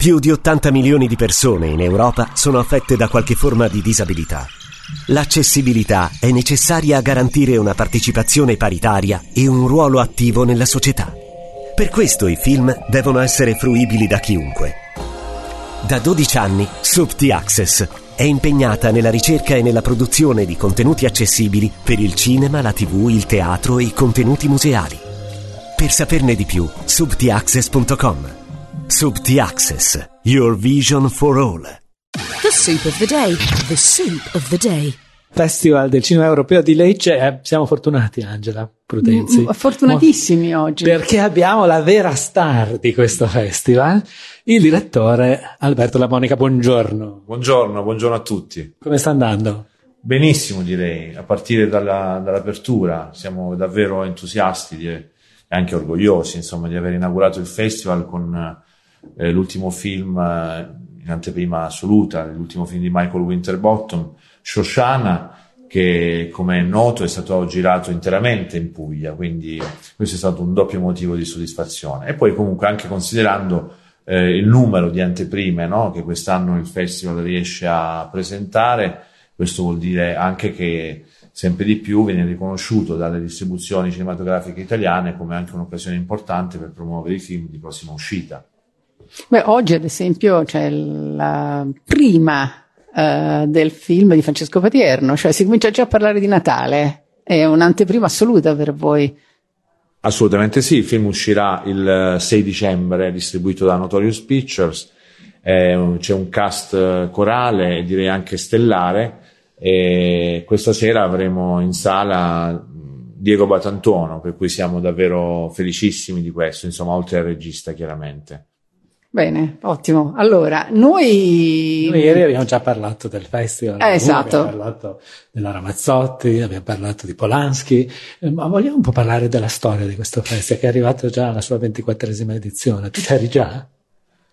Più di 80 milioni di persone in Europa sono affette da qualche forma di disabilità. L'accessibilità è necessaria a garantire una partecipazione paritaria e un ruolo attivo nella società. Per questo i film devono essere fruibili da chiunque. Da 12 anni, Subti Access è impegnata nella ricerca e nella produzione di contenuti accessibili per il cinema, la tv, il teatro e i contenuti museali. Per saperne di più, subtiaccess.com. Subti Access, your vision for all. The soup of the day. The soup of the day. Festival del Cinema Europeo di Lecce. Eh, siamo fortunati, Angela Prudenzi. Mm, fortunatissimi Mo- oggi. Perché abbiamo la vera star di questo festival, il direttore Alberto La Monica. Buongiorno. Buongiorno, buongiorno a tutti. Come sta andando? Benissimo, direi, a partire dalla, dall'apertura. Siamo davvero entusiasti e anche orgogliosi, insomma, di aver inaugurato il festival con eh, l'ultimo film eh, in anteprima assoluta, l'ultimo film di Michael Winterbottom, Shoshana, che come è noto è stato girato interamente in Puglia, quindi questo è stato un doppio motivo di soddisfazione. E poi comunque anche considerando eh, il numero di anteprime no, che quest'anno il festival riesce a presentare, questo vuol dire anche che sempre di più viene riconosciuto dalle distribuzioni cinematografiche italiane come anche un'occasione importante per promuovere i film di prossima uscita. Beh, oggi ad esempio c'è la prima eh, del film di Francesco Patierno, cioè si comincia già a parlare di Natale. È un'anteprima assoluta per voi. Assolutamente sì, il film uscirà il 6 dicembre, distribuito da Notorious Pictures, Eh, c'è un cast eh, corale, direi anche stellare, e questa sera avremo in sala Diego Batantuono, per cui siamo davvero felicissimi di questo, insomma, oltre al regista chiaramente. Bene, ottimo. Allora, noi... Noi ieri abbiamo già parlato del festival, Eh, esatto. abbiamo parlato della Ramazzotti, abbiamo parlato di Polanski, eh, ma vogliamo un po' parlare della storia di questo festival che è arrivato già alla sua ventiquattresima edizione. Tu c'eri già?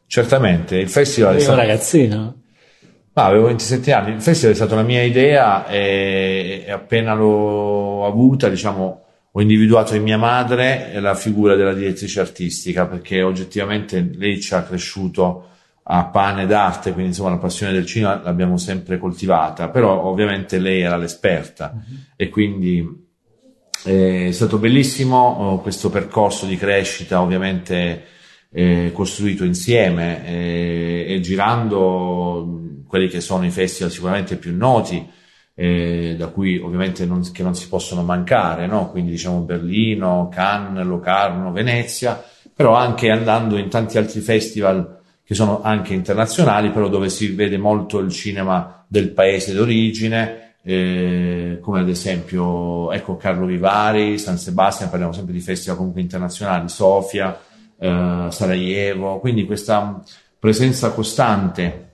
Certamente, il festival è stato... ragazzino? Ma avevo 27 anni, il festival è stata una mia idea e, e appena l'ho avuta, diciamo, ho individuato in mia madre la figura della direttrice artistica perché oggettivamente lei ci ha cresciuto a pane d'arte, quindi insomma la passione del cinema l'abbiamo sempre coltivata, però ovviamente lei era l'esperta. E quindi eh, è stato bellissimo oh, questo percorso di crescita, ovviamente eh, costruito insieme eh, e girando quelli che sono i festival sicuramente più noti, eh, da cui ovviamente non, che non si possono mancare, no? quindi diciamo Berlino, Cannes, Locarno, Venezia, però anche andando in tanti altri festival che sono anche internazionali, però dove si vede molto il cinema del paese d'origine, eh, come ad esempio ecco Carlo Vivari, San Sebastian, parliamo sempre di festival comunque internazionali, Sofia, eh, Sarajevo, quindi questa presenza costante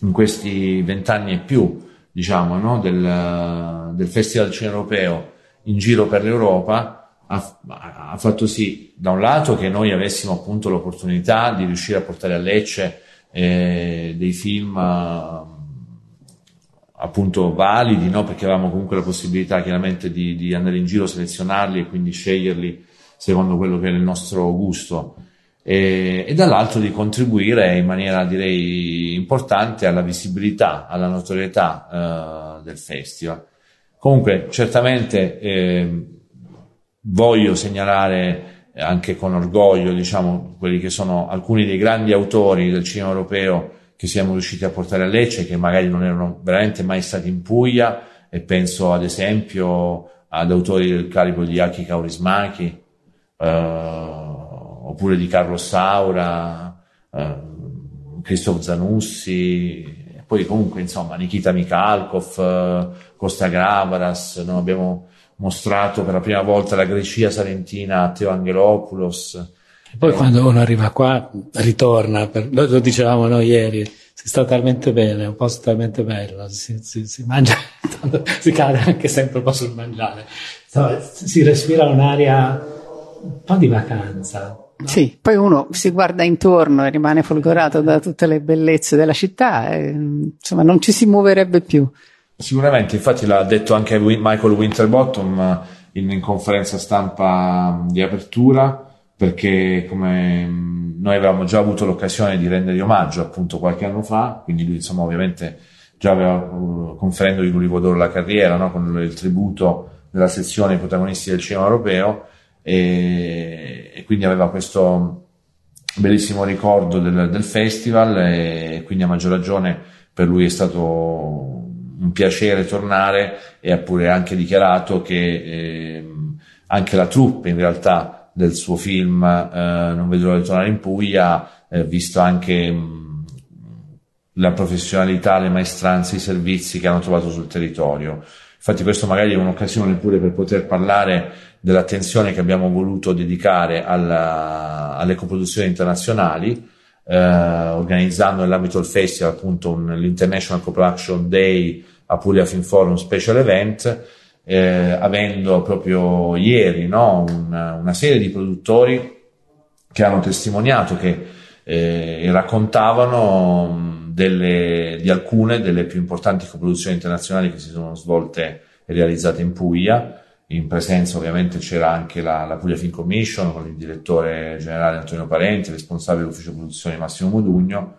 in questi vent'anni e più, diciamo, no, del, del Festival Cinema Europeo in giro per l'Europa ha, ha fatto sì, da un lato, che noi avessimo appunto l'opportunità di riuscire a portare a Lecce eh, dei film eh, appunto validi, no? perché avevamo comunque la possibilità chiaramente di, di andare in giro, selezionarli e quindi sceglierli secondo quello che era il nostro gusto e, e dall'altro di contribuire in maniera direi importante alla visibilità, alla notorietà eh, del festival. Comunque certamente eh, voglio segnalare anche con orgoglio diciamo quelli che sono alcuni dei grandi autori del cinema europeo che siamo riusciti a portare a Lecce che magari non erano veramente mai stati in Puglia e penso ad esempio ad autori del calibro di Aki Kaurismäki eh, oppure di Carlo Saura, eh, Christoph Zanussi, poi comunque insomma Nikita Mikhalkov, eh, Costa Gravaras, noi abbiamo mostrato per la prima volta la Grecia salentina a Teo Angelopoulos. E poi quando uno arriva qua ritorna, per, lo, lo dicevamo noi ieri, si sta talmente bene, è un posto talmente bello, si, si, si mangia, si cade anche sempre un po' sul mangiare, si respira un'aria un po' di vacanza. No? Sì, poi uno si guarda intorno e rimane folgorato da tutte le bellezze della città, e, insomma non ci si muoverebbe più. Sicuramente, infatti l'ha detto anche Michael Winterbottom in, in conferenza stampa di apertura, perché come mh, noi avevamo già avuto l'occasione di rendere omaggio appunto qualche anno fa, quindi lui insomma ovviamente già aveva uh, conferendo di Lulivo d'Oro la carriera no? con il tributo della sezione ai protagonisti del cinema europeo e, e quindi aveva questo bellissimo ricordo del, del, festival e quindi a maggior ragione per lui è stato un piacere tornare e ha pure anche dichiarato che eh, anche la troupe in realtà del suo film eh, Non vedo l'ora di tornare in Puglia, eh, visto anche mh, la professionalità, le maestranze, i servizi che hanno trovato sul territorio. Infatti questo magari è un'occasione pure per poter parlare dell'attenzione che abbiamo voluto dedicare alla, alle coproduzioni internazionali, eh, organizzando nell'ambito del festival appunto un, l'International Co-Production Day a Puglia Film Forum Special Event, eh, avendo proprio ieri no, una, una, serie di produttori che hanno testimoniato che eh, raccontavano delle, di alcune delle più importanti coproduzioni internazionali che si sono svolte e realizzate in Puglia. In presenza ovviamente c'era anche la, la Puglia Film Commission con il direttore generale Antonio Parenti, responsabile dell'ufficio produzione Massimo Modugno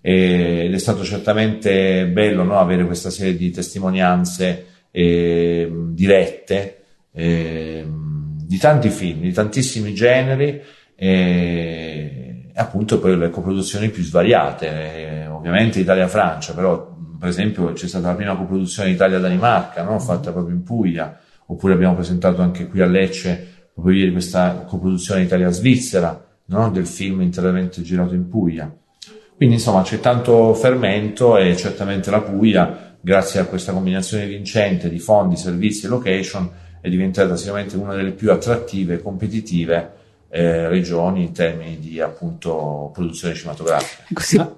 ed è stato certamente bello no, avere questa serie di testimonianze eh, dirette eh, di tanti film, di tantissimi generi e appunto poi le coproduzioni più svariate, eh, ovviamente Italia-Francia, però per esempio c'è stata la prima coproduzione Italia-Danimarca, no? fatta proprio in Puglia, oppure abbiamo presentato anche qui a Lecce proprio ieri questa coproduzione Italia-Svizzera no? del film interamente girato in Puglia. Quindi insomma c'è tanto fermento e certamente la Puglia grazie a questa combinazione vincente di fondi, servizi e location, è diventata sicuramente una delle più attrattive e competitive eh, regioni in termini di appunto produzione cinematografica. Così. Ah,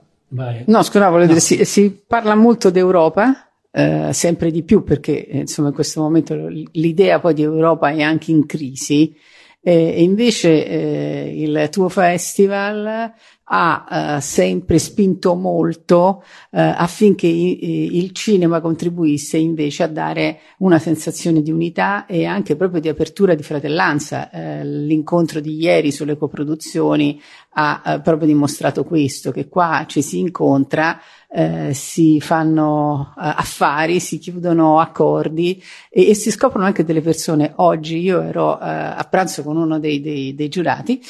no, scusa, volevo no. dire, si, si, parla molto d'Europa, eh, sempre di più perché eh, insomma in questo momento l'idea poi di Europa è anche in crisi eh, e invece eh, il tuo festival ha eh, sempre spinto molto eh, affinché i, il cinema contribuisse invece a dare una sensazione di unità e anche proprio di apertura di fratellanza. Eh, l'incontro di ieri sulle coproduzioni ha eh, proprio dimostrato questo, che qua ci si incontra eh, si fanno eh, affari, si chiudono accordi e, e, si scoprono anche delle persone. Oggi io ero eh, a pranzo con uno dei, dei, dei giurati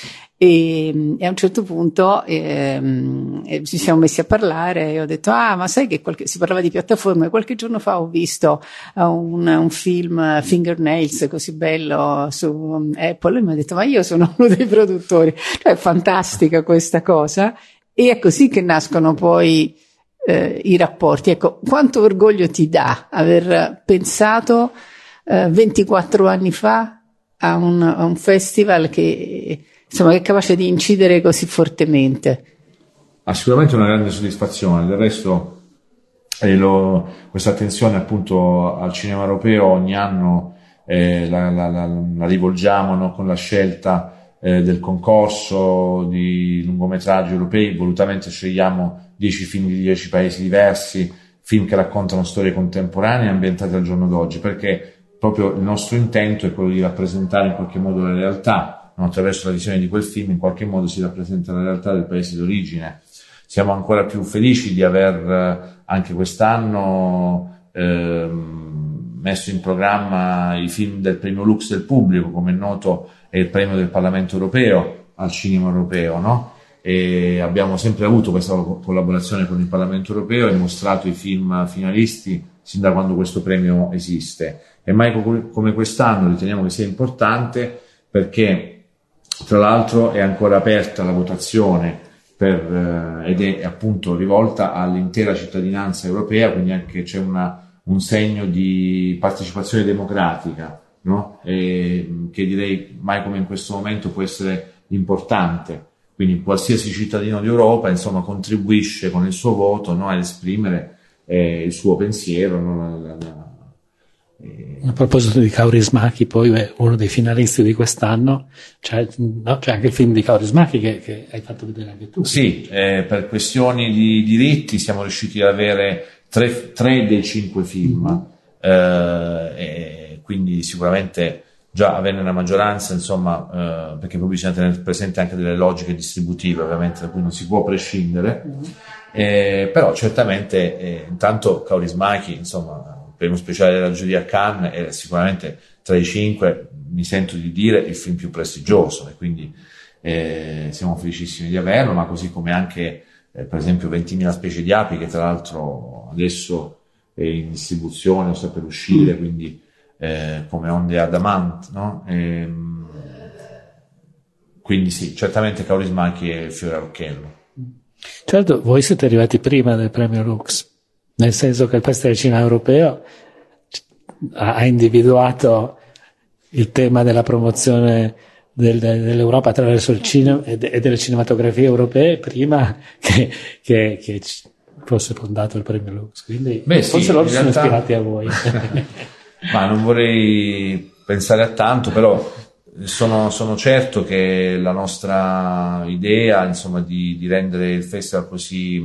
e, e, a un certo punto ehm, ci siamo messi a parlare e ho detto ah ma sai che qualche, si parlava di piattaforme qualche giorno fa ho visto uh, un, un, film Fingernails così bello su um, Apple e mi ha detto ma io sono uno dei produttori cioè, è fantastica questa cosa e è così che nascono poi eh, i rapporti. Ecco, quanto orgoglio ti dà aver pensato eh, 24 anni fa a un, a un festival che, insomma, che è capace di incidere così fortemente? Ha sicuramente una grande soddisfazione, del resto lo, questa attenzione appunto al cinema europeo ogni anno eh, la, la, la, la, rivolgiamo no, con la scelta eh, del concorso di lungometraggi europei, volutamente scegliamo 10 film di 10 paesi diversi, film che raccontano storie contemporanee ambientate al giorno d'oggi, perché proprio il nostro intento è quello di rappresentare in qualche modo la realtà? Attraverso la visione di quel film in qualche modo si rappresenta la realtà del paese d'origine. Siamo ancora più felici di aver eh, anche quest'anno eh, messo in programma i film del premio Lux del pubblico, come è noto è il premio del Parlamento europeo al cinema europeo, no? e abbiamo sempre avuto questa collaborazione con il Parlamento europeo e mostrato i film finalisti sin da quando questo premio esiste. E mai come quest'anno riteniamo che sia importante perché tra l'altro è ancora aperta la votazione per, eh, ed è appunto rivolta all'intera cittadinanza europea, quindi anche c'è una, un segno di partecipazione democratica, no? e, che direi mai come in questo momento può essere importante quindi qualsiasi cittadino d'Europa insomma, contribuisce con il suo voto no, ad esprimere eh, il suo pensiero. No, la, la. A proposito di Kaurismäki, poi uno dei finalisti di quest'anno, c'è, no, c'è anche il film di Kaurismäki che, che, hai fatto vedere anche tu. Sì, eh, per questioni di diritti siamo riusciti ad avere tre, tre dei cinque film, mm-hmm. eh, quindi sicuramente già averne una maggioranza, insomma, eh, perché poi bisogna tenere presente anche delle logiche distributive, ovviamente, da cui non si può prescindere. Mm-hmm. Eh, però certamente, eh, intanto Kaurismachi, insomma, il premio speciale della giuria Cannes è sicuramente tra i cinque, mi sento di dire, il film più prestigioso e quindi eh, siamo felicissimi di averlo, ma così come anche, eh, per esempio, 20.000 specie di api che tra l'altro adesso è in distribuzione o sta per uscire, quindi eh, come onde adamant, no? E, ehm, quindi sì, certamente Kaurismachi è il fiore all'occhiello. Certo, voi siete arrivati prima del premio Lux, nel senso che il Festival Cinema Europeo ha individuato il tema della promozione del, dell'Europa attraverso il cinema e, de, delle cinematografie europee prima che, che, che fosse fondato il premio Lux. Quindi Beh, forse sì, loro sono realtà... ispirati a voi. Ma non vorrei pensare a tanto, però sono, sono certo che la nostra idea insomma, di, di rendere il festival così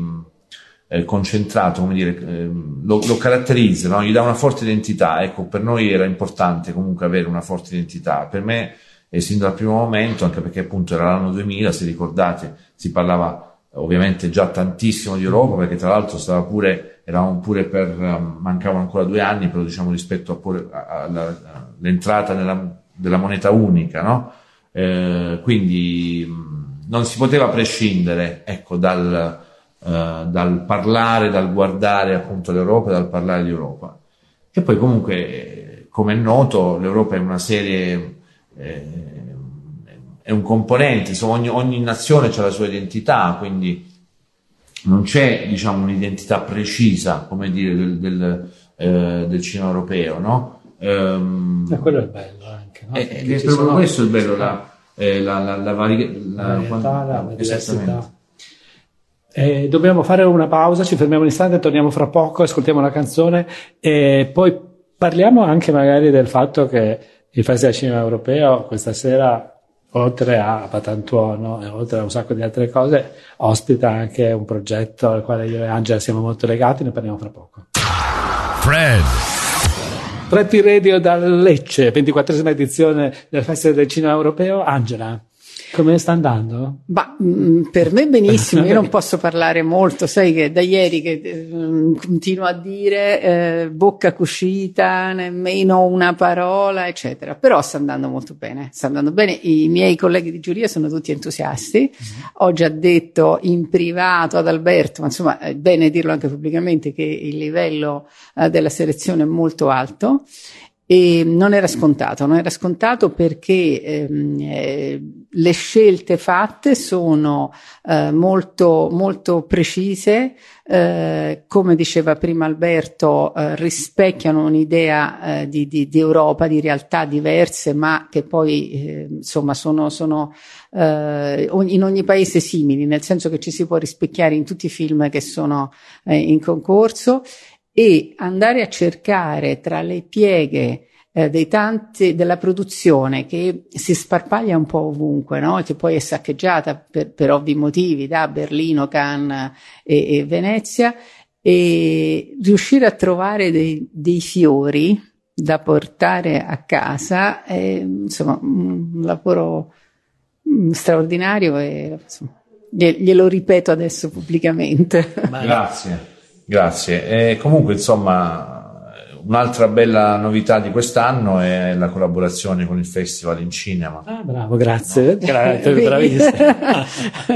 eh, concentrato, come dire, eh, lo, lo, caratterizza, no? gli dà una forte identità. Ecco, per noi era importante comunque avere una forte identità. Per me, eh, sin dal primo momento, anche perché appunto era l'anno 2000, se ricordate, si parlava ovviamente già tantissimo di Europa, perché tra l'altro stava pure, eravamo pure per, um, mancavano ancora due anni, però diciamo rispetto all'entrata nella, della moneta unica, no? Eh, quindi mh, non si poteva prescindere, ecco, dal, eh, dal parlare, dal guardare appunto l'Europa, dal parlare di Europa. E poi comunque, come è noto, l'Europa è una serie, eh, è un componente, insomma ogni, ogni nazione ha la sua identità, quindi non c'è diciamo un'identità precisa, come dire, del, del, eh, del cinema europeo, no? Um, e quello è bello anche, no? È, è proprio sono... questo il bello, la, eh, la, la, la, vari... la, la, varietà, la diversità. Eh, dobbiamo fare una pausa, ci fermiamo un istante, torniamo fra poco, ascoltiamo la canzone e poi parliamo anche magari del fatto che il Festival Cinema Europeo questa sera, oltre a Patantuono e oltre a un sacco di altre cose, ospita anche un progetto al quale io e Angela siamo molto legati, ne parliamo fra poco. Fred. Fred Radio da Lecce, 24esima edizione del Festival del Cinema Europeo. Angela. Come sta andando? Bah, mm, per me benissimo, io non posso parlare molto, sai che da ieri che eh, continuo a dire eh, bocca cuscita, nemmeno una parola, eccetera, però sta andando molto bene, sta andando bene, i miei colleghi di giuria sono tutti entusiasti, mm-hmm. ho già detto in privato ad Alberto, ma insomma è bene dirlo anche pubblicamente che il livello eh, della selezione è molto alto e non era scontato, non era scontato perché ehm, eh, le scelte fatte sono eh, molto, molto precise, eh, come diceva prima Alberto, eh, rispecchiano un'idea eh, di, di, di, Europa, di realtà diverse, ma che poi eh, insomma sono, sono in ogni paese simili, nel senso che ci si può rispecchiare in tutti i film che sono in concorso. E andare a cercare tra le pieghe eh, tanti, della produzione che si sparpaglia un po' ovunque, no? che poi è saccheggiata per, per ovvi motivi da Berlino, Cannes e, e, Venezia, e riuscire a trovare dei, dei fiori da portare a casa è insomma un lavoro mm, straordinario e insomma, glielo ripeto adesso pubblicamente. Grazie. Grazie. E comunque, insomma, un'altra bella novità di quest'anno è la collaborazione con il Festival in Cinema. Ah, bravo, grazie. No. grazie bravissimo.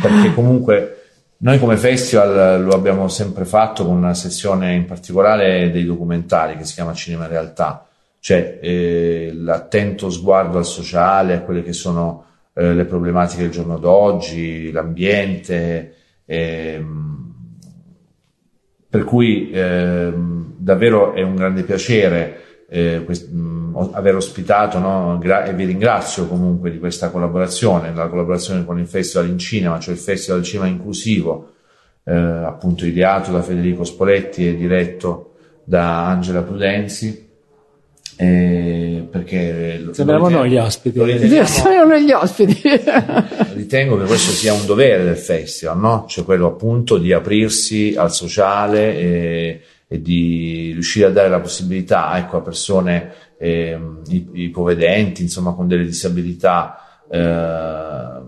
Perché comunque noi come festival lo abbiamo sempre fatto con una sessione in particolare dei documentari che si chiama Cinema in Realtà, cioè eh, l'attento sguardo al sociale, a quelle che sono eh, le problematiche del giorno d'oggi, l'ambiente. Ehm, per cui eh, davvero è un grande piacere eh, quest- mh, aver ospitato no? Gra- e vi ringrazio comunque di questa collaborazione, la collaborazione con il Festival in Cinema, cioè il Festival Cinema Inclusivo, eh, appunto ideato da Federico Spoletti e diretto da Angela Prudenzi eh, perché sembriamo noi gli ospiti siamo noi gli ospiti ritengo che questo sia un dovere del festival no? cioè quello appunto di aprirsi al sociale e, e di riuscire a dare la possibilità ecco, a persone eh, ipovedenti, insomma con delle disabilità, eh,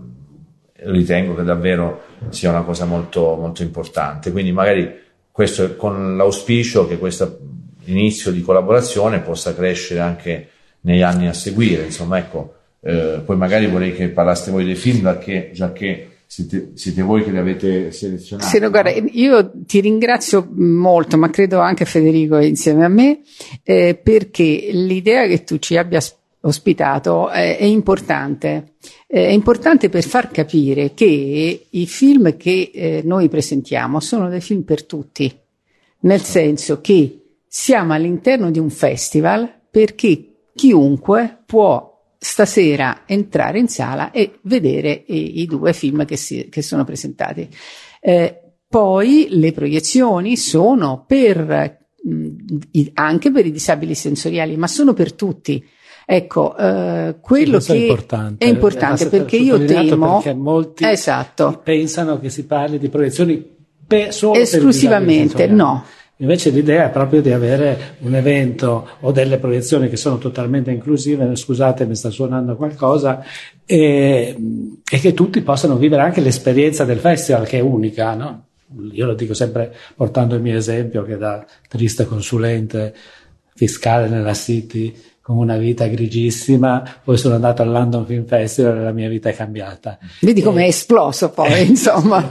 ritengo che davvero sia una cosa molto, molto importante. Quindi magari questo con l'auspicio che questo inizio di collaborazione possa crescere anche negli anni a seguire. Insomma, ecco, eh, poi magari vorrei che parlaste voi dei film, perché, già che siete, siete, voi che li avete selezionati. Sì, no, guarda, io ti ringrazio molto, ma credo anche Federico insieme a me, eh, perché l'idea che tu ci abbia ospitato è, è importante. Eh, è importante per far capire che i film che eh, noi presentiamo sono dei film per tutti, nel senso che siamo all'interno di un festival perché chiunque può stasera entrare in sala e vedere i, i due film che, si, che sono presentati. Eh, poi le proiezioni sono per, mh, anche per i disabili sensoriali, ma sono per tutti. Ecco, eh, quello sì, che è importante, è importante perché io temo perché molti esatto. pensano che si parli di proiezioni pe- solo esclusivamente no Invece l'idea è proprio di avere un evento o delle proiezioni che sono totalmente inclusive, scusate mi sta suonando qualcosa, e, e che tutti possano vivere anche l'esperienza del festival che è unica, no? Io lo dico sempre portando il mio esempio che da triste consulente fiscale nella City con una vita grigissima, poi sono andato al London Film Festival e la mia vita è cambiata. Vedi come è esploso poi, eh, insomma.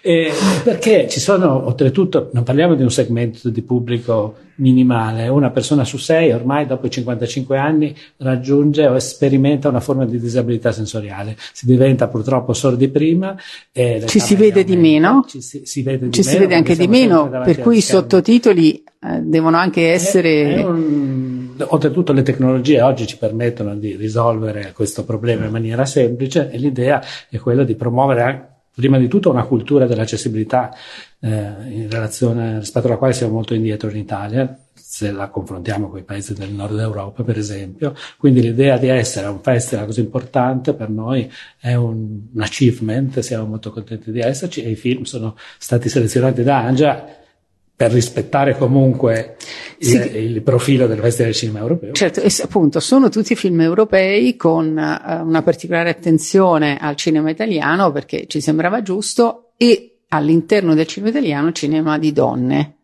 e perché ci sono, oltretutto, non parliamo di un segmento di pubblico minimale, una persona su sei ormai dopo i 55 anni raggiunge o sperimenta una forma di disabilità sensoriale. Si diventa purtroppo sordi prima. ci si vede di meno. Ci si, si vede di ci meno. Si vede anche di meno, per cui i sottotitoli eh, devono anche essere... È, è un, oltretutto le tecnologie oggi ci permettono di risolvere questo problema in maniera semplice e l'idea è quella di promuovere prima di tutto una cultura dell'accessibilità eh, in relazione rispetto alla quale siamo molto indietro in Italia se la confrontiamo con i paesi del nord Europa per esempio. Quindi l'idea di essere un festival così importante per noi è un, un achievement siamo molto contenti di esserci e i film sono stati selezionati da Angia per rispettare comunque sì. il, il, profilo del Festival del Cinema Europeo. Certo, e appunto sono tutti film europei con uh, una particolare attenzione al cinema italiano perché ci sembrava giusto e all'interno del cinema italiano cinema di donne.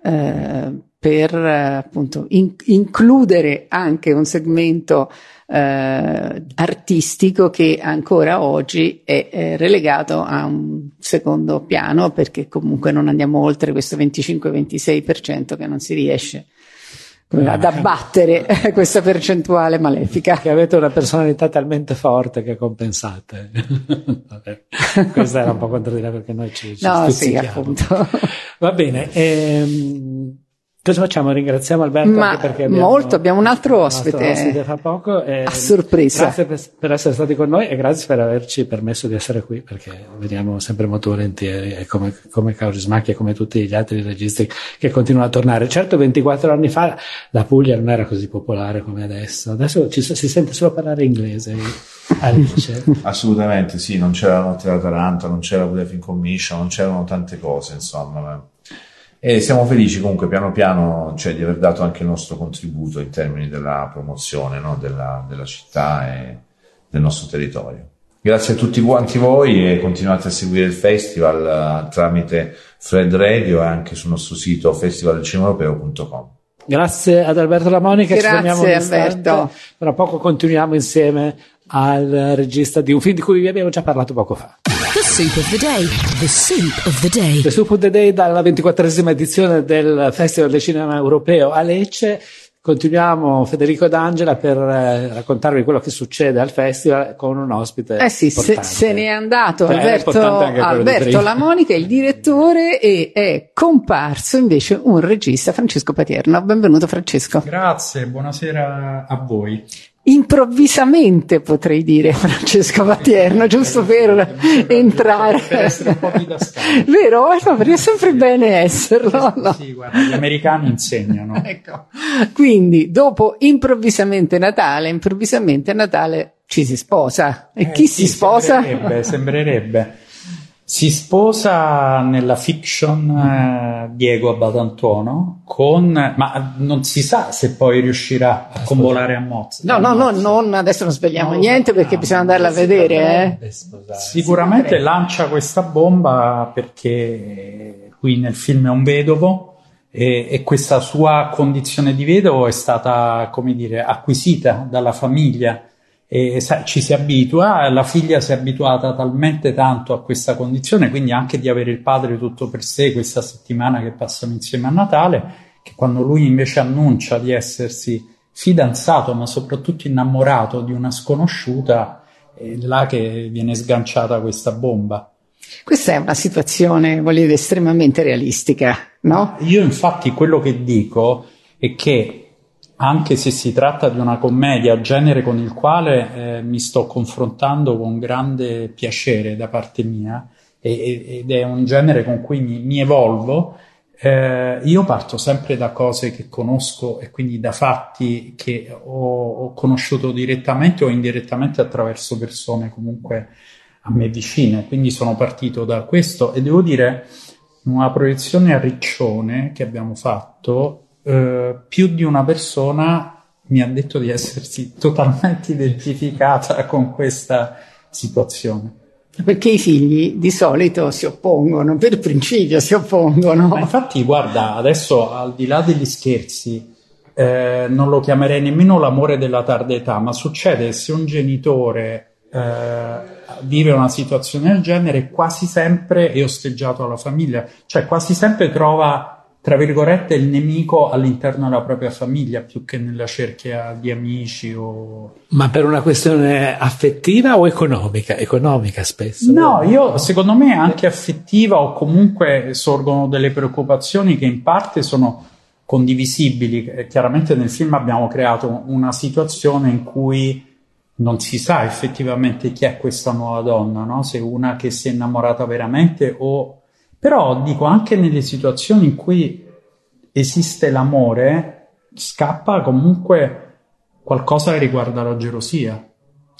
Uh, per uh, appunto in- includere anche un segmento eh, artistico che ancora oggi è, è, relegato a un secondo piano perché comunque non andiamo oltre questo 25-26% che non si riesce ad abbattere questa percentuale malefica. Che avete una personalità talmente forte che compensate. Questa era un po' contraddire perché noi ci, ci No, sì, appunto. Va bene. Ehm, Cosa facciamo? Ringraziamo Alberto Ma perché abbiamo, molto, abbiamo un altro ospite, un altro ospite fra poco. a sorpresa. Grazie per, per, essere stati con noi e grazie per averci permesso di essere qui perché veniamo sempre molto volentieri e come, come Kaurismacchi e come tutti gli altri registi che continuano a tornare. Certo 24 anni fa la Puglia non era così popolare come adesso, adesso ci, si sente solo parlare inglese. Alice. Assolutamente sì, non c'era la notte della Taranta, non c'era la Film Commission, non c'erano tante cose insomma. E siamo felici comunque piano piano cioè, di aver dato anche il nostro contributo in termini della promozione no? della, della, città e del nostro territorio. Grazie a tutti quanti voi e continuate a seguire il festival uh, tramite Fred Radio e anche sul nostro sito festivalcinemaeuropeo.com. Grazie ad Alberto Lamonica, Grazie Alberto. Tra poco continuiamo insieme al regista di un film di cui vi abbiamo già parlato poco fa. The Soup of the Day. The Soup of the Day. The Soup of the Day dalla ventiquattresima edizione del Festival del Cinema Europeo a Lecce. Continuiamo Federico D'Angela per eh, raccontarvi quello che succede al festival con un ospite. Eh sì, se, se, ne è andato Beh, Alberto, Alberto Lamonica, il direttore, e è comparso invece un regista, Francesco Patierno. Benvenuto Francesco. Grazie, buonasera a voi improvvisamente potrei dire Francesco Patierno, giusto per entrare. Per essere un po' didascalico. Vero? Ma è sempre bene esserlo. No? Sì, guarda, gli americani insegnano. ecco. Quindi, dopo improvvisamente Natale, improvvisamente Natale ci si sposa. E eh, chi sì, si sposa? Sembrerebbe, sembrerebbe. Si sposa nella fiction eh, Diego Abatantuono con, ma non si sa se poi riuscirà a convolare a Mozart. No, no, no, non, adesso non svegliamo no, niente perché no, bisogna andarla a vedere. Eh. Sicuramente lancia questa bomba perché qui nel film è un vedovo e, e, questa sua condizione di vedovo è stata, come dire, acquisita dalla famiglia e sa, ci si abitua, la figlia si è abituata talmente tanto a questa condizione, quindi anche di avere il padre tutto per sé questa settimana che passano insieme a Natale, che quando lui invece annuncia di essersi fidanzato, ma soprattutto innamorato di una sconosciuta, è là che viene sganciata questa bomba. Questa è una situazione, voglio dire, estremamente realistica, no? Io infatti quello che dico è che anche se si tratta di una commedia, genere con il quale eh, mi sto confrontando con grande piacere da parte mia, e, ed è un genere con cui mi, mi evolvo, eh, io parto sempre da cose che conosco e quindi da fatti che ho, ho, conosciuto direttamente o indirettamente attraverso persone comunque a me vicine. Quindi sono partito da questo e devo dire una proiezione a Riccione che abbiamo fatto eh, più di una persona mi ha detto di essersi totalmente identificata con questa situazione. Perché i figli di solito si oppongono, per principio si oppongono. Ma infatti, guarda, adesso al di là degli scherzi, eh, non lo chiamerei nemmeno l'amore della tarda età, ma succede se un genitore eh, vive una situazione del genere, quasi sempre è osteggiato alla famiglia, cioè quasi sempre trova tra virgolette, il nemico all'interno della propria famiglia più che nella cerchia di amici o... Ma per una questione affettiva o economica? Economica spesso. No, io secondo me anche affettiva o comunque sorgono delle preoccupazioni che in parte sono condivisibili. Chiaramente nel film abbiamo creato una situazione in cui non si sa effettivamente chi è questa nuova donna, no? se una che si è innamorata veramente o però dico anche nelle situazioni in cui esiste l'amore, scappa comunque qualcosa che riguarda la gelosia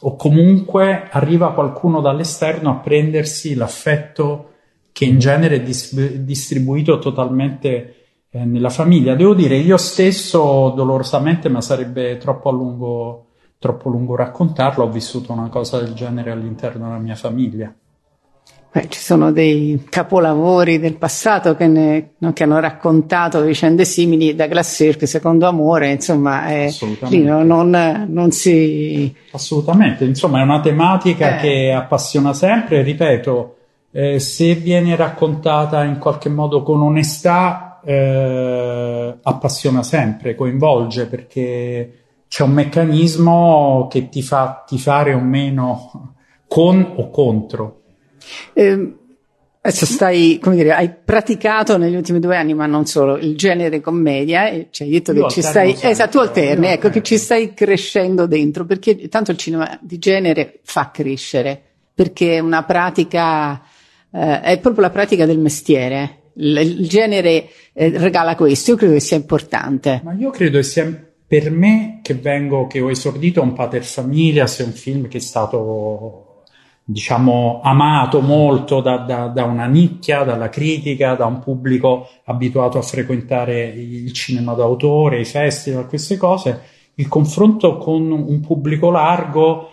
o comunque arriva qualcuno dall'esterno a prendersi l'affetto che in genere è dis- distribuito totalmente eh, nella famiglia. Devo dire, io stesso dolorosamente, ma sarebbe troppo a lungo, troppo lungo raccontarlo, ho vissuto una cosa del genere all'interno della mia famiglia. Beh, ci sono dei capolavori del passato che, ne, no, che, hanno raccontato vicende simili da Glacier, Secondo Amore, insomma, è, lì no, non, non, si... Assolutamente, insomma è una tematica eh. che appassiona sempre, ripeto, eh, se viene raccontata in qualche modo con onestà, eh, appassiona sempre, coinvolge, perché c'è un meccanismo che ti fa tifare o meno con o contro. Eh, adesso stai, come dire, hai praticato negli ultimi due anni, ma non solo, il genere commedia e ci hai detto Io che ci stai, esatto, tu alterni, ecco, che ci stai crescendo dentro, perché tanto il cinema di genere fa crescere, perché è una pratica, eh, è proprio la pratica del mestiere. Il, il genere eh, regala questo, io credo che sia importante. Ma io credo che sia per me che vengo, che ho esordito un pater famiglia, se è un film che è stato diciamo, amato molto da, da, da, una nicchia, dalla critica, da un pubblico abituato a frequentare il cinema d'autore, i festival, queste cose, il confronto con un pubblico largo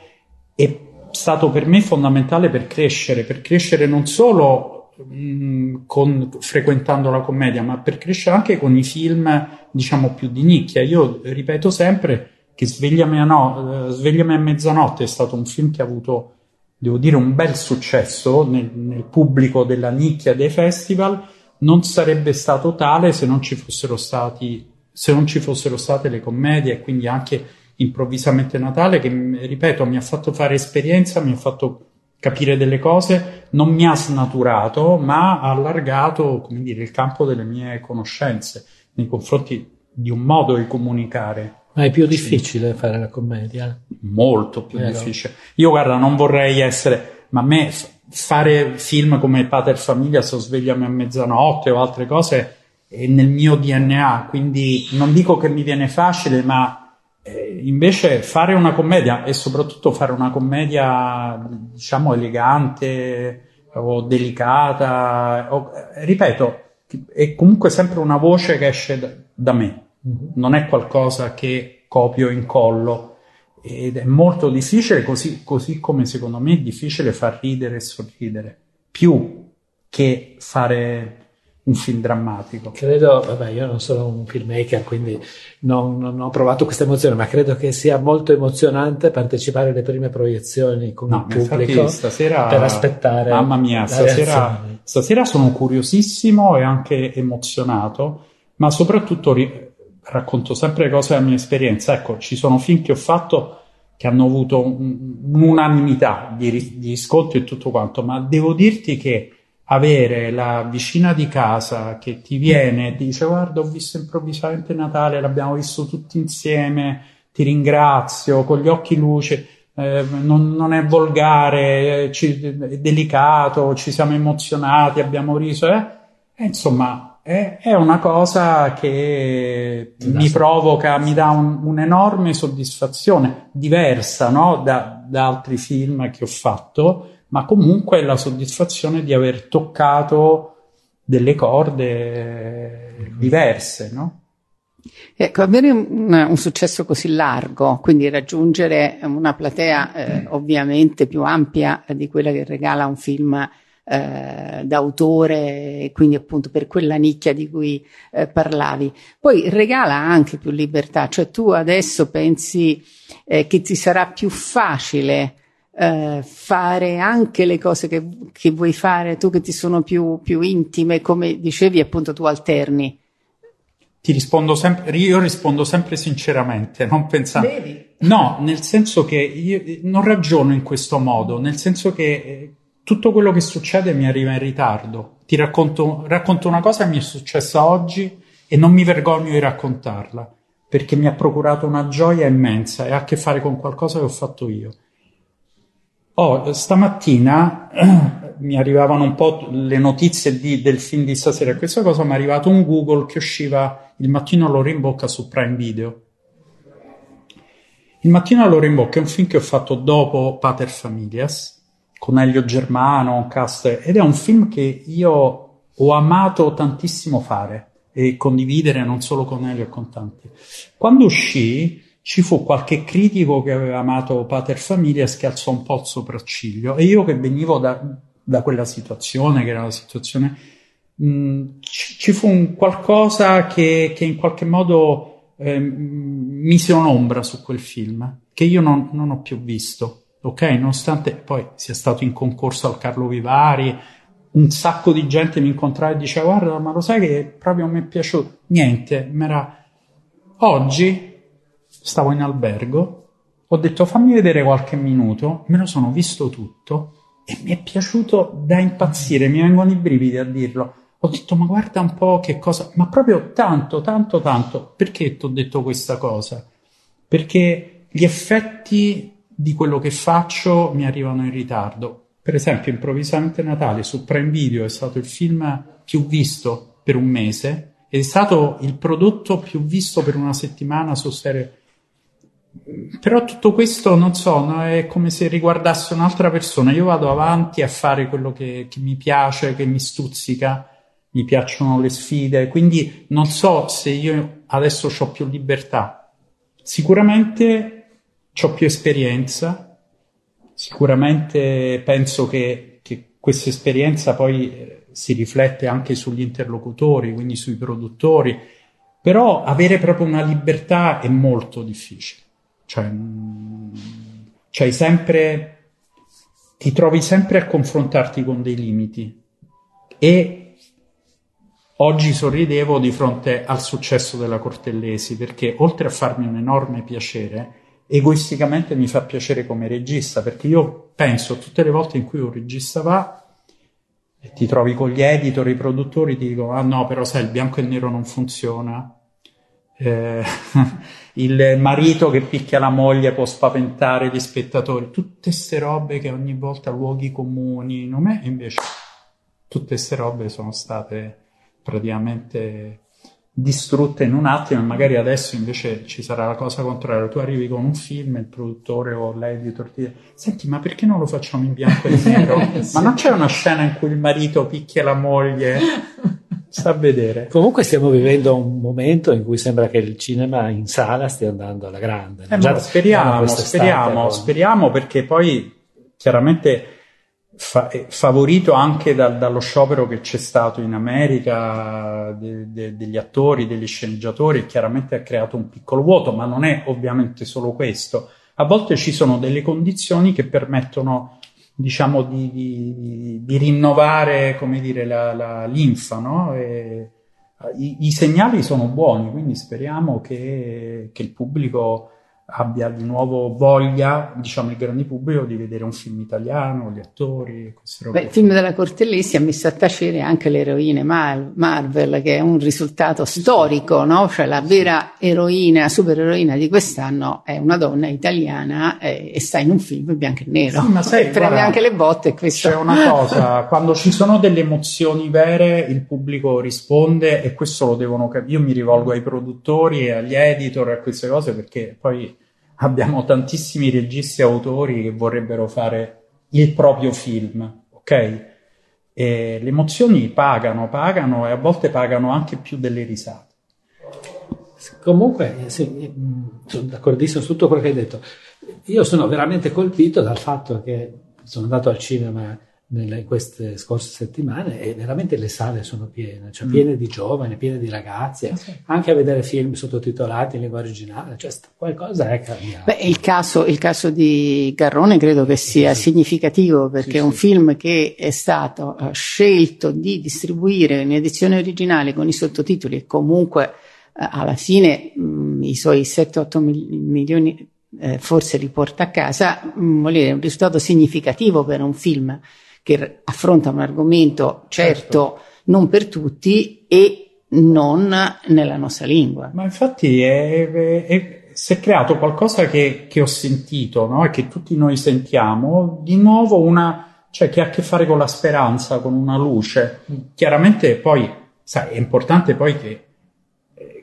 è stato per me fondamentale per crescere, per crescere non solo mh, con, frequentando la commedia, ma per crescere anche con i film, diciamo, più di nicchia. Io ripeto sempre che Svegliami a, no, Svegliami a mezzanotte è stato un film che ha avuto devo dire, un bel successo nel, nel, pubblico della nicchia dei festival, non sarebbe stato tale se non ci fossero stati, se non ci fossero state le commedie e quindi anche improvvisamente Natale, che ripeto, mi ha fatto fare esperienza, mi ha fatto capire delle cose, non mi ha snaturato, ma ha allargato, dire, il campo delle mie conoscenze nei confronti di un modo di comunicare. Ma è più difficile fare la commedia? Molto più Vero? difficile. Io guarda, non vorrei essere, ma a me fare film come Pater Famiglia, So svegliami a mezzanotte o altre cose è nel mio DNA, quindi non dico che mi viene facile, ma eh, invece fare una commedia e soprattutto fare una commedia, diciamo, elegante, o delicata, o, ripeto, è comunque sempre una voce che esce da, da me, mm-hmm. non è qualcosa che copio e incollo ed è molto difficile, così, così come secondo me è difficile far ridere e sorridere, più che fare un film drammatico. Credo, vabbè, io non sono un filmmaker, quindi non, non, ho provato questa emozione, ma credo che sia molto emozionante partecipare alle prime proiezioni con no, il pubblico stasera, per aspettare. Mamma mia, stasera, stasera, sono curiosissimo e anche emozionato, ma soprattutto ri- racconto sempre cose della mia esperienza. Ecco, ci sono film che ho fatto che hanno avuto un, un'unanimità di, di riscontri e tutto quanto, ma devo dirti che avere la vicina di casa che ti viene e dice guarda ho visto improvvisamente Natale, l'abbiamo visto tutti insieme, ti ringrazio, con gli occhi luce, eh, non, non, è volgare, ci, è delicato, ci siamo emozionati, abbiamo riso, eh? E, insomma è, è, una cosa che mi provoca, mi dà un, un'enorme soddisfazione, diversa no? da, da altri film che ho fatto, ma comunque la soddisfazione di aver toccato delle corde diverse, no? Ecco, avere un, un, successo così largo, quindi raggiungere una platea eh, ovviamente più ampia di quella che regala un film eh, d'autore, quindi appunto per quella nicchia di cui eh, parlavi. Poi regala anche più libertà, cioè tu adesso pensi eh, che ti sarà più facile eh, fare anche le cose che, che, vuoi fare tu che ti sono più, più intime, come dicevi appunto tu alterni. Ti rispondo sempre, io rispondo sempre sinceramente, non pensare. Devi. No, nel senso che io non ragiono in questo modo, nel senso che eh, tutto quello che succede mi arriva in ritardo. Ti racconto, racconto una cosa che mi è successa oggi e non mi vergogno di raccontarla, perché mi ha procurato una gioia immensa e ha a che fare con qualcosa che ho fatto io. Oh, stamattina mi arrivavano un po' le notizie di, del film di stasera. Questa cosa mi è arrivato un Google che usciva il mattino all'ora in bocca su Prime Video. Il mattino all'ora in bocca è un film che ho fatto dopo Pater Familias con Elio Germano, cast, ed è un film che io ho amato tantissimo fare e condividere non solo con Elio e con tanti. Quando uscì ci fu qualche critico che aveva amato Pater Familias che alzò un po' il sopracciglio e io che venivo da, da quella situazione, che era la situazione, mh, mm, ci, ci, fu un qualcosa che, che in qualche modo eh, mise un'ombra su quel film, che io non, non ho più visto. Ok, nonostante poi sia stato in concorso al Carlo Vivari, un sacco di gente mi incontrava e diceva guarda ma lo sai che proprio mi è piaciuto niente mi era oggi stavo in albergo, ho detto fammi vedere qualche minuto, me lo sono visto tutto e mi è piaciuto da impazzire, mi vengono i brividi a dirlo. Ho detto ma guarda un po' che cosa, ma proprio tanto, tanto, tanto. Perché ti ho detto questa cosa? Perché gli effetti di quello che faccio mi arrivano in ritardo. Per esempio, Improvvisamente Natale su Prime Video è stato il film più visto per un mese, è stato il prodotto più visto per una settimana su serie però tutto questo, non so, no, è come se riguardasse un'altra persona. Io vado avanti a fare quello che, che mi piace, che mi stuzzica, mi piacciono le sfide, quindi non so se io adesso ho più libertà. Sicuramente ho più esperienza, sicuramente penso che, che questa esperienza poi eh, si riflette anche sugli interlocutori, quindi sui produttori, però avere proprio una libertà è molto difficile. Cioè, c'hai sempre, ti trovi sempre a confrontarti con dei limiti. E oggi sorridevo di fronte al successo della Cortellesi perché oltre a farmi un enorme piacere, egoisticamente mi fa piacere come regista perché io penso tutte le volte in cui un regista va e ti trovi con gli editor, i produttori, ti dicono ah no però sai il bianco e il nero non funziona. Eh, il marito che picchia la moglie può spaventare gli spettatori, tutte queste robe che ogni volta luoghi comuni, non è invece tutte queste robe sono state praticamente distrutte in un attimo e magari adesso invece ci sarà la cosa contraria. Tu arrivi con un film, il produttore o l'editor ti dice senti ma perché non lo facciamo in bianco e nero? sì. Ma non c'è una scena in cui il marito picchia la moglie? Sta a vedere. Comunque stiamo vivendo un momento in cui sembra che il cinema in sala stia andando alla grande. Eh, Già, speriamo, speriamo, con... speriamo perché poi chiaramente fa- favorito anche da, dallo sciopero che c'è stato in America de, de, degli attori, degli sceneggiatori, chiaramente ha creato un piccolo vuoto, ma non è ovviamente solo questo. A volte ci sono delle condizioni che permettono diciamo, di, di, di rinnovare, dire, la, la linfa, no? E, i, i, segnali sono buoni, quindi speriamo che, che il pubblico abbia di nuovo voglia, diciamo il grande pubblico, di vedere un film italiano, gli attori, queste robe. Beh, il film della Cortellesi ha messo a tacere anche le eroine Mar- Marvel, che è un risultato storico, no? Cioè la vera eroina, supereroina di quest'anno è una donna italiana e, e sta in un film bianco e nero. Sì, ma sai, prende guarda, anche le botte questo... C'è una cosa, quando ci sono delle emozioni vere, il pubblico risponde e questo lo devono capire. Io mi rivolgo ai produttori e agli editor e a queste cose perché poi abbiamo tantissimi registi e autori che vorrebbero fare il proprio film, ok? E le emozioni pagano, pagano e a volte pagano anche più delle risate. Comunque, sì, sono d'accordissimo su tutto quello che hai detto. Io sono veramente colpito dal fatto che sono andato al cinema nelle, in queste scorse settimane e veramente le sale sono piene, cioè mm. piene di giovani, piene di ragazzi, ah, sì. anche a vedere film sottotitolati in lingua originale, cioè qualcosa è cambiato. Beh, il caso, il caso di Garrone credo che sia sì. significativo perché sì, è un film che è stato uh, scelto di distribuire in edizione originale con i sottotitoli e comunque uh, alla fine mh, mm, i suoi 7-8 milioni eh, forse li porta a casa, mh, mm, vuol dire un risultato significativo per un film che affronta un argomento certo, certo. non per tutti e non nella nostra lingua. Ma infatti è, è, è, si è creato qualcosa che, che ho sentito no? e che tutti noi sentiamo, di nuovo una, cioè che ha a che fare con la speranza, con una luce. Chiaramente poi, sai, è importante poi che,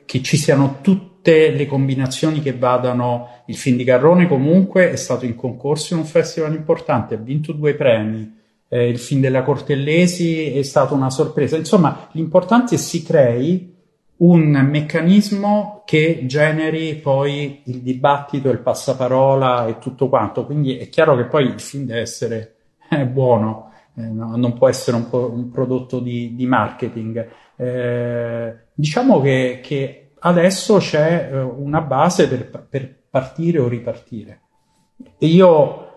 che ci siano tutte le combinazioni che vadano. Il film di Garrone comunque è stato in concorso in un festival importante, ha vinto due premi eh, il film della Cortellesi è stata una sorpresa. Insomma, l'importante è che si crei un meccanismo che generi poi il dibattito, il passaparola e tutto quanto. Quindi è chiaro che poi il film deve essere eh, buono, eh, no, non può essere un, po- un prodotto di, di marketing. Eh, diciamo che, che, adesso c'è eh, una base per, per partire o ripartire. E io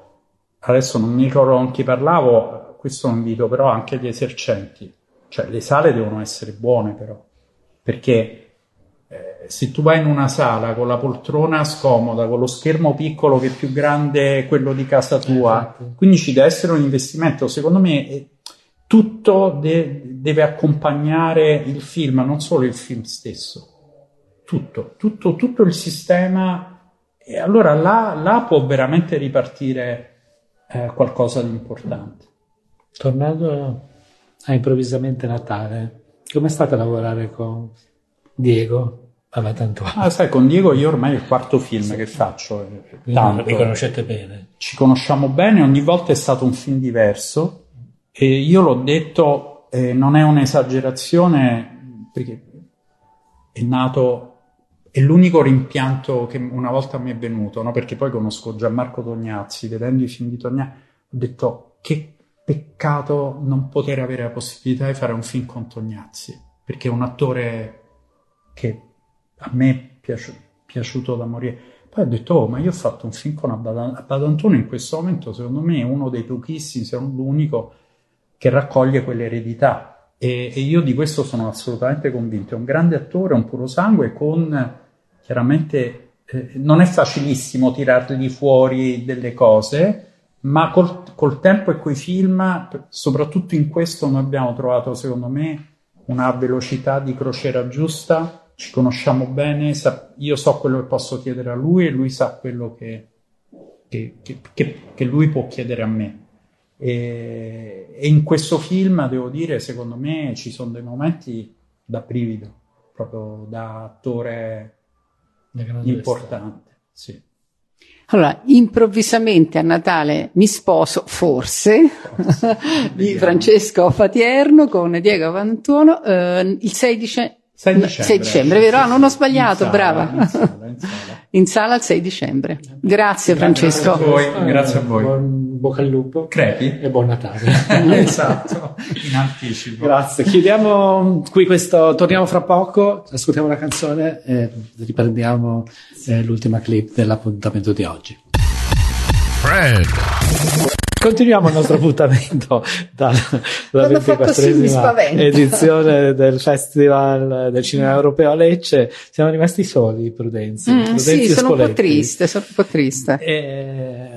adesso non mi ricordo con chi parlavo, questo lo invito però anche agli esercenti, cioè le sale devono essere buone però, perché eh, se tu vai in una sala con la poltrona scomoda, con lo schermo piccolo che è più grande quello di casa tua, esatto. quindi ci deve essere un investimento, secondo me eh, tutto de- deve accompagnare il film, non solo il film stesso, tutto, tutto, tutto il sistema. E allora là, là può veramente ripartire eh, qualcosa di importante. Tornando a improvvisamente Natale, com'è stato lavorare con Diego? Aveva tanto ah, sai, con Diego io ormai è il quarto film sì. che faccio. Eh, tanto. Vi conoscete bene. Ci conosciamo bene, ogni volta è stato un film diverso e io l'ho detto, eh, non è un'esagerazione perché è nato, è l'unico rimpianto che una volta mi è venuto, no? perché poi conosco Gianmarco Tognazzi, vedendo i film di Tognazzi, ho detto che peccato non poter avere la possibilità di fare un film con Tognazzi, perché è un attore che a me è piaci- piaciuto da morire. Poi ho detto, oh, ma io ho fatto un film con Abbado Antonio in questo momento, secondo me è uno dei pochissimi, se non l'unico, che raccoglie quell'eredità. E, e io di questo sono assolutamente convinto. È un grande attore, un puro sangue, con chiaramente eh, non è facilissimo tirargli fuori delle cose, ma col, col tempo e coi film, soprattutto in questo, noi abbiamo trovato, secondo me, una velocità di crociera giusta, ci conosciamo bene, sa, io so quello che posso chiedere a lui e lui sa quello che, che, che, che lui può chiedere a me. E, e, in questo film, devo dire, secondo me ci sono dei momenti da brivido. proprio da attore importante. Sì. Allora, improvvisamente a Natale mi sposo, forse, forse. di Francesco Fatierno con Diego Avantuono eh, il 6 dicembre. 6 dicembre, 6 dicembre vero? Ah, non ho sbagliato, in brava. In sala, in sala. in sala il 6 dicembre. Grazie Francesco. Grazie a voi. Grazie a voi. Buon bocca al lupo. Crepi. E buon Natale. esatto, in anticipo. Grazie. Chiudiamo qui questo, torniamo fra poco, ascoltiamo una canzone e riprendiamo eh, l'ultima clip dell'appuntamento di oggi. Fred. Continuiamo il nostro appuntamento dalla, dalla 24esima edizione del Festival del Cinema Europeo a Lecce. Siamo rimasti soli, Prudenzi. Mm, Prudenzi sì, sono un po' triste, sono un po' triste. E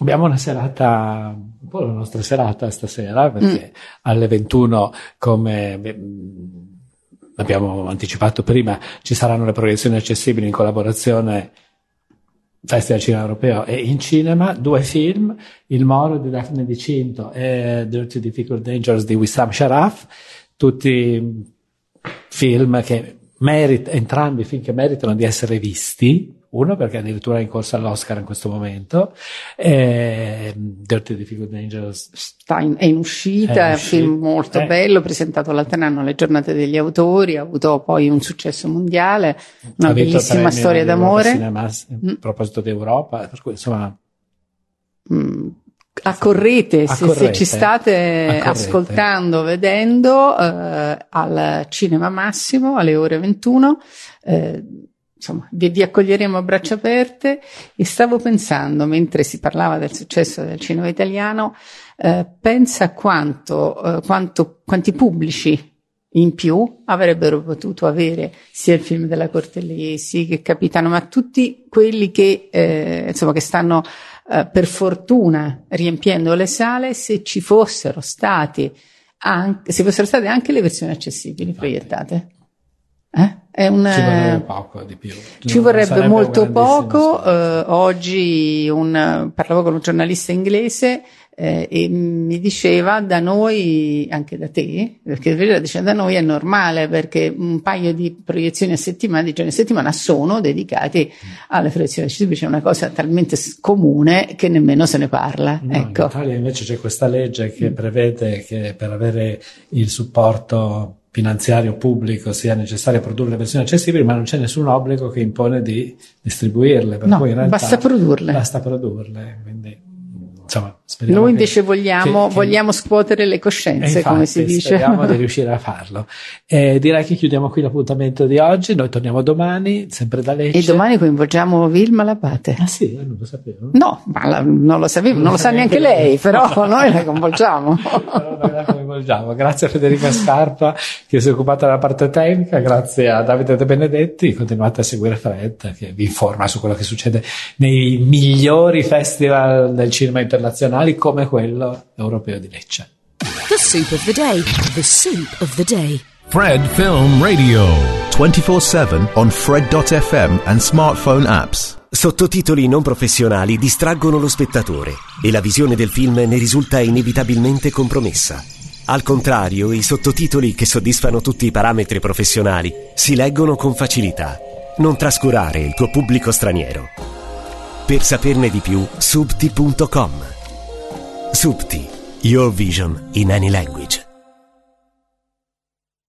abbiamo una serata, un po' la nostra serata stasera, perché mm. alle 21, come abbiamo anticipato prima, ci saranno le proiezioni accessibili in collaborazione Festival Cinema Europeo e in cinema due film, Il Moro di Daphne Di Cinto e Dirty Difficult Dangerous di Wissam Sharaf, tutti film che meritano, entrambi film che meritano di essere visti, uno perché addirittura è in corsa all'Oscar in questo momento, e Dirty Difficult Dangerous Sta in, è in uscita, è un film molto eh. bello, presentato l'altro anno alle giornate degli autori, ha avuto poi un successo mondiale, una bellissima storia d'amore. Cinema, mm. A proposito d'Europa, per cui insomma... Mm. Accorrete, se, se, ci state Accorrete. ascoltando, vedendo, eh, al Cinema Massimo alle ore 21. Eh, insomma, vi, vi, accoglieremo a braccia aperte e stavo pensando, mentre si parlava del successo del cinema italiano, eh, pensa quanto, eh, quanto, quanti pubblici in più avrebbero potuto avere sia il film della Cortellesi che Capitano, ma tutti quelli che, eh, insomma, che stanno eh, per fortuna riempiendo le sale, se ci fossero stati anche, se fossero state anche le versioni accessibili proiettate. Eh? È un, ci vorrebbe poco di più. Ci vorrebbe molto poco. Eh, oggi un, parlavo con un giornalista inglese eh, e mi diceva da noi, anche da te, perché diceva da noi è normale perché un paio di proiezioni a settimana, di giorni a settimana sono dedicati alle proiezioni accessibili, c'è una cosa talmente comune che nemmeno se ne parla. No, ecco. In Italia invece c'è questa legge che prevede che per avere il supporto finanziario pubblico sia necessario produrre le versioni accessibili, ma non c'è nessun obbligo che impone di distribuirle. Per no, cui in realtà basta produrle. Basta produrle. Quindi, insomma, Noi invece che, vogliamo, che, vogliamo scuotere le coscienze, infatti, come si dice. Speriamo di riuscire a farlo. Eh, direi che chiudiamo qui l'appuntamento di oggi. Noi torniamo domani, sempre da Lecce. E domani coinvolgiamo Vilma Labate. Ah sì, non lo sapevo. No, ma la, non lo sapevo, non, non lo sa neanche lei, lei però noi la coinvolgiamo. noi la coinvolgiamo. Grazie a Federica Scarpa che si è occupata della parte tecnica, grazie a Davide De Benedetti. Continuate a seguire Fred che vi informa su quello che succede nei migliori festival del cinema internazionali come quello europeo di Lecce. The soup of the day. The soup of the day. Fred Film Radio. 24-7 on Fred.fm and smartphone apps. Sottotitoli non professionali distraggono lo spettatore e la visione del film ne risulta inevitabilmente compromessa. Al contrario, i sottotitoli che soddisfano tutti i parametri professionali si leggono con facilità. Non trascurare il tuo pubblico straniero. Per saperne di più, subti.com. Subti, your vision in any language.